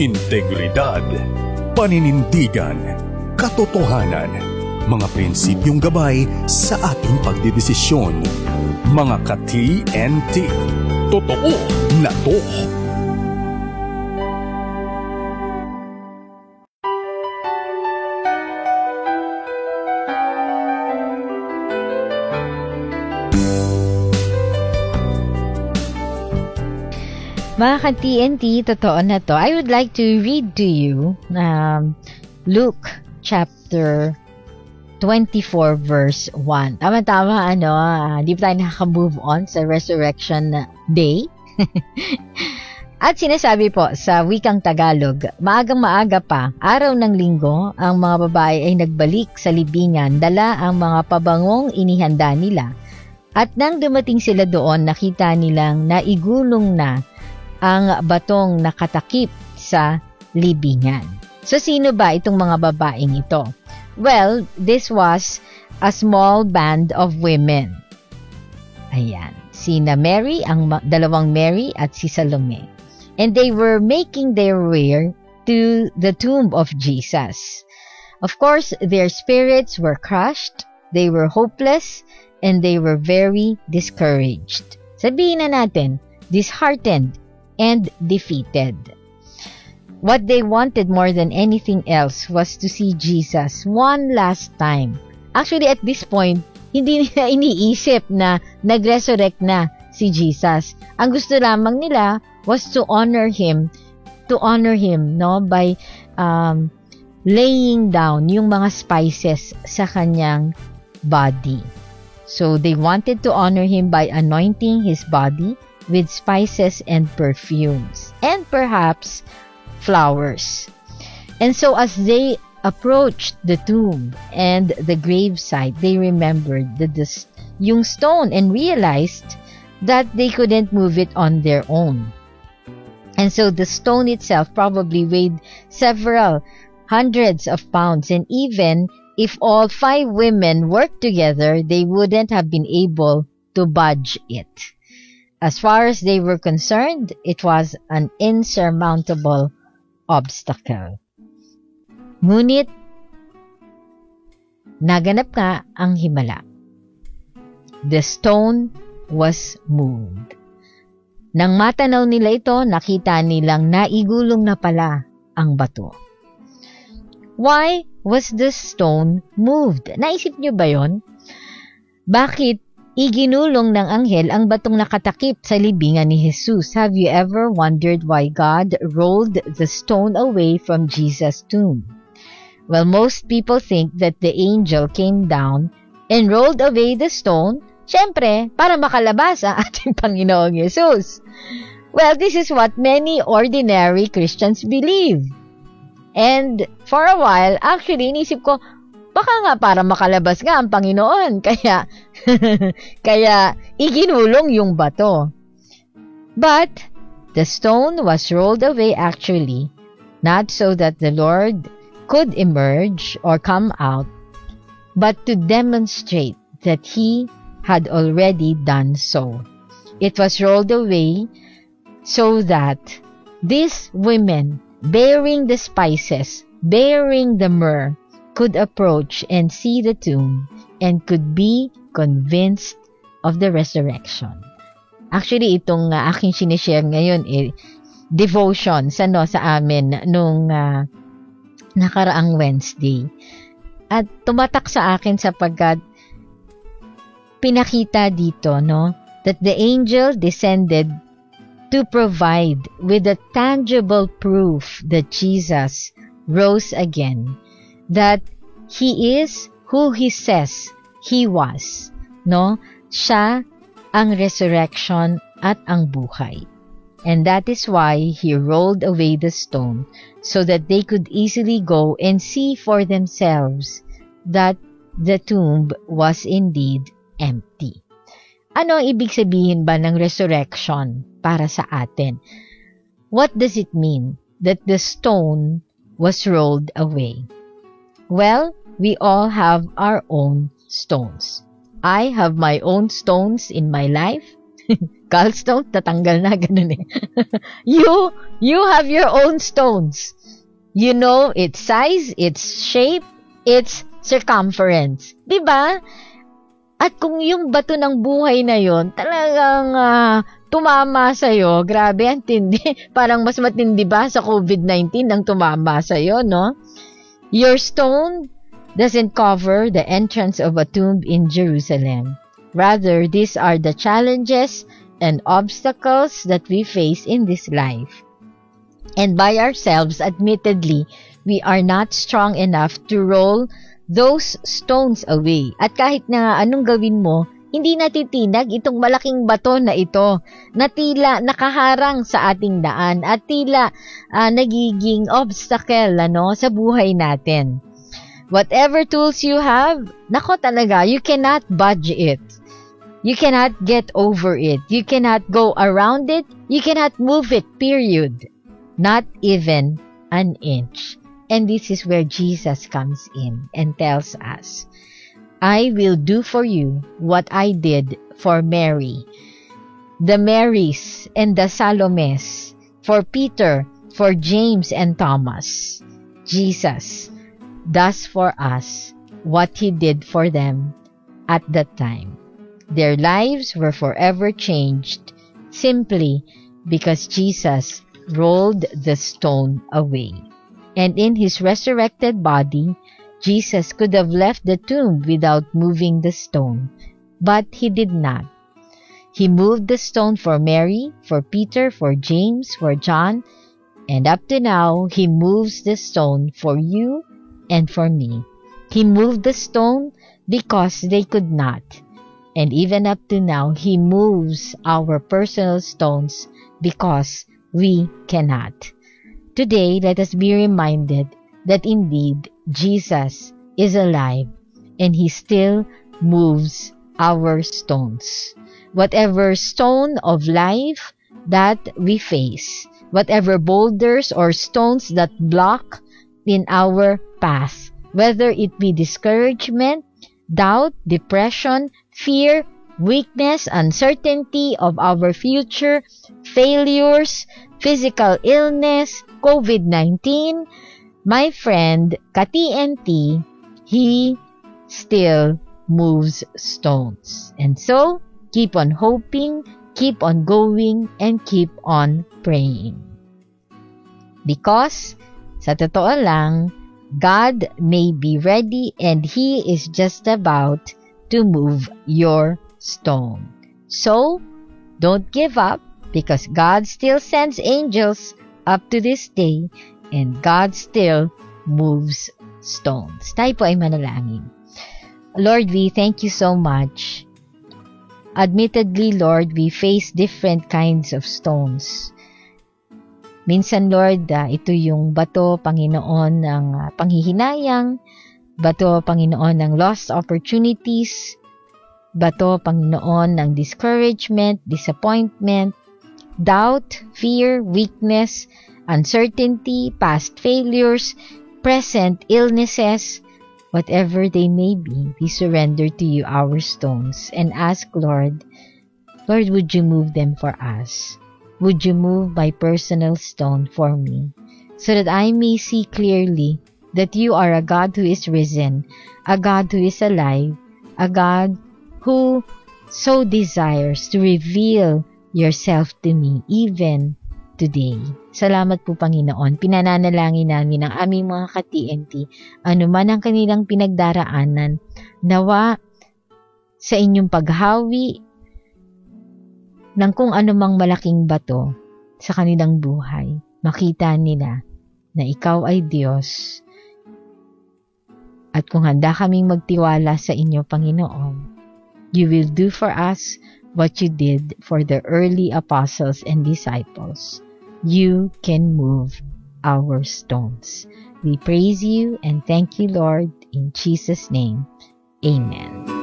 Integridad, paninindigan, katotohanan, mga prinsipyong gabay sa ating pagdidesisyon. Mga ka-TNT, totoo na to. Mga ka-TNT, totoo na to. I would like to read to you um, Luke chapter 24 verse 1. Tama-tama, ano, hindi uh, pa tayo nakaka-move on sa Resurrection Day. At sinasabi po sa wikang Tagalog, maagang maaga pa, araw ng linggo, ang mga babae ay nagbalik sa libingan, dala ang mga pabangong inihanda nila. At nang dumating sila doon, nakita nilang naigulong na ang batong nakatakip sa libingan. So, sino ba itong mga babaeng ito? Well, this was a small band of women. Ayan. Sina Mary, ang dalawang Mary at si Salome. And they were making their way to the tomb of Jesus. Of course, their spirits were crushed, they were hopeless, and they were very discouraged. Sabihin na natin, disheartened and defeated. What they wanted more than anything else was to see Jesus one last time. Actually, at this point, hindi nila iniisip na nag-resurrect na si Jesus. Ang gusto lamang nila was to honor him, to honor him, no, by um, laying down yung mga spices sa kanyang body. So they wanted to honor him by anointing his body with spices and perfumes, and perhaps flowers. And so as they approached the tomb and the gravesite, they remembered the, the stone and realized that they couldn't move it on their own. And so the stone itself probably weighed several hundreds of pounds and even if all five women worked together, they wouldn't have been able to budge it. As far as they were concerned, it was an insurmountable obstacle. Ngunit, naganap nga ang himala. The stone was moved. Nang matanaw nila ito, nakita nilang naigulong na pala ang bato. Why was the stone moved? Naisip niyo ba yon? Bakit Iginulong ng anghel ang batong nakatakip sa libingan ni Jesus. Have you ever wondered why God rolled the stone away from Jesus' tomb? Well, most people think that the angel came down and rolled away the stone, syempre, para makalabas ang ating Panginoong Jesus. Well, this is what many ordinary Christians believe. And for a while, actually, inisip ko, Baka nga para makalabas nga ang Panginoon. Kaya, kaya iginulong yung bato. But, the stone was rolled away actually, not so that the Lord could emerge or come out, but to demonstrate that He had already done so. It was rolled away so that these women, bearing the spices, bearing the myrrh, could approach and see the tomb and could be convinced of the resurrection. Actually, itong uh, aking sinishare ngayon, eh, devotion sa, no, sa amin nung uh, nakaraang Wednesday. At tumatak sa akin sapagkat pinakita dito, no, that the angel descended to provide with a tangible proof that Jesus rose again that he is who he says he was. No? Siya ang resurrection at ang buhay. And that is why he rolled away the stone so that they could easily go and see for themselves that the tomb was indeed empty. Ano ang ibig sabihin ba ng resurrection para sa atin? What does it mean that the stone was rolled away? Well, we all have our own stones. I have my own stones in my life. Gallstone, tatanggal na, ganun eh. you You have your own stones. You know its size, its shape, its circumference. ba? At kung yung bato ng buhay na yon talagang uh, tumama sa'yo, grabe, ang tindi. Parang mas matindi ba sa COVID-19 nang tumama sa'yo, no? Your stone doesn't cover the entrance of a tomb in Jerusalem. Rather, these are the challenges and obstacles that we face in this life. And by ourselves, admittedly, we are not strong enough to roll those stones away. At kahit na anong gawin mo, hindi natitinag itong malaking bato na ito na tila nakaharang sa ating daan at tila uh, nagiging obstacle ano, sa buhay natin. Whatever tools you have, nako talaga, you cannot budge it. You cannot get over it. You cannot go around it. You cannot move it, period. Not even an inch. And this is where Jesus comes in and tells us, I will do for you what I did for Mary. The Marys and the Salomes, for Peter, for James and Thomas. Jesus does for us what he did for them at that time. Their lives were forever changed simply because Jesus rolled the stone away and in his resurrected body, Jesus could have left the tomb without moving the stone, but he did not. He moved the stone for Mary, for Peter, for James, for John, and up to now, he moves the stone for you and for me. He moved the stone because they could not. And even up to now, he moves our personal stones because we cannot. Today, let us be reminded that indeed Jesus is alive and he still moves our stones. Whatever stone of life that we face, whatever boulders or stones that block in our path, whether it be discouragement, doubt, depression, fear, weakness, uncertainty of our future, failures, physical illness, COVID-19, my friend ka-TNT, he still moves stones. And so, keep on hoping, keep on going, and keep on praying. Because, sa totoo lang, God may be ready and He is just about to move your stone. So, don't give up because God still sends angels up to this day, and God still moves stones. Tayo po ay manalangin. Lord, we thank you so much. Admittedly, Lord, we face different kinds of stones. Minsan, Lord, uh, ito yung bato, Panginoon, ng uh, panghihinayang, bato, Panginoon, ng lost opportunities, bato, Panginoon, ng discouragement, disappointment, doubt, fear, weakness, uncertainty, past failures, present illnesses, whatever they may be, we surrender to you our stones and ask, Lord, Lord, would you move them for us? Would you move my personal stone for me so that I may see clearly that you are a God who is risen, a God who is alive, a God who so desires to reveal yourself to me even today. Salamat po Panginoon. Pinananalangin namin ang aming mga ka-TNT, anuman ang kanilang pinagdaraanan, nawa sa inyong paghawi ng kung anumang malaking bato sa kanilang buhay, makita nila na ikaw ay Diyos. At kung handa kaming magtiwala sa inyo, Panginoon, you will do for us what you did for the early apostles and disciples. You can move our stones. We praise you and thank you, Lord, in Jesus' name. Amen.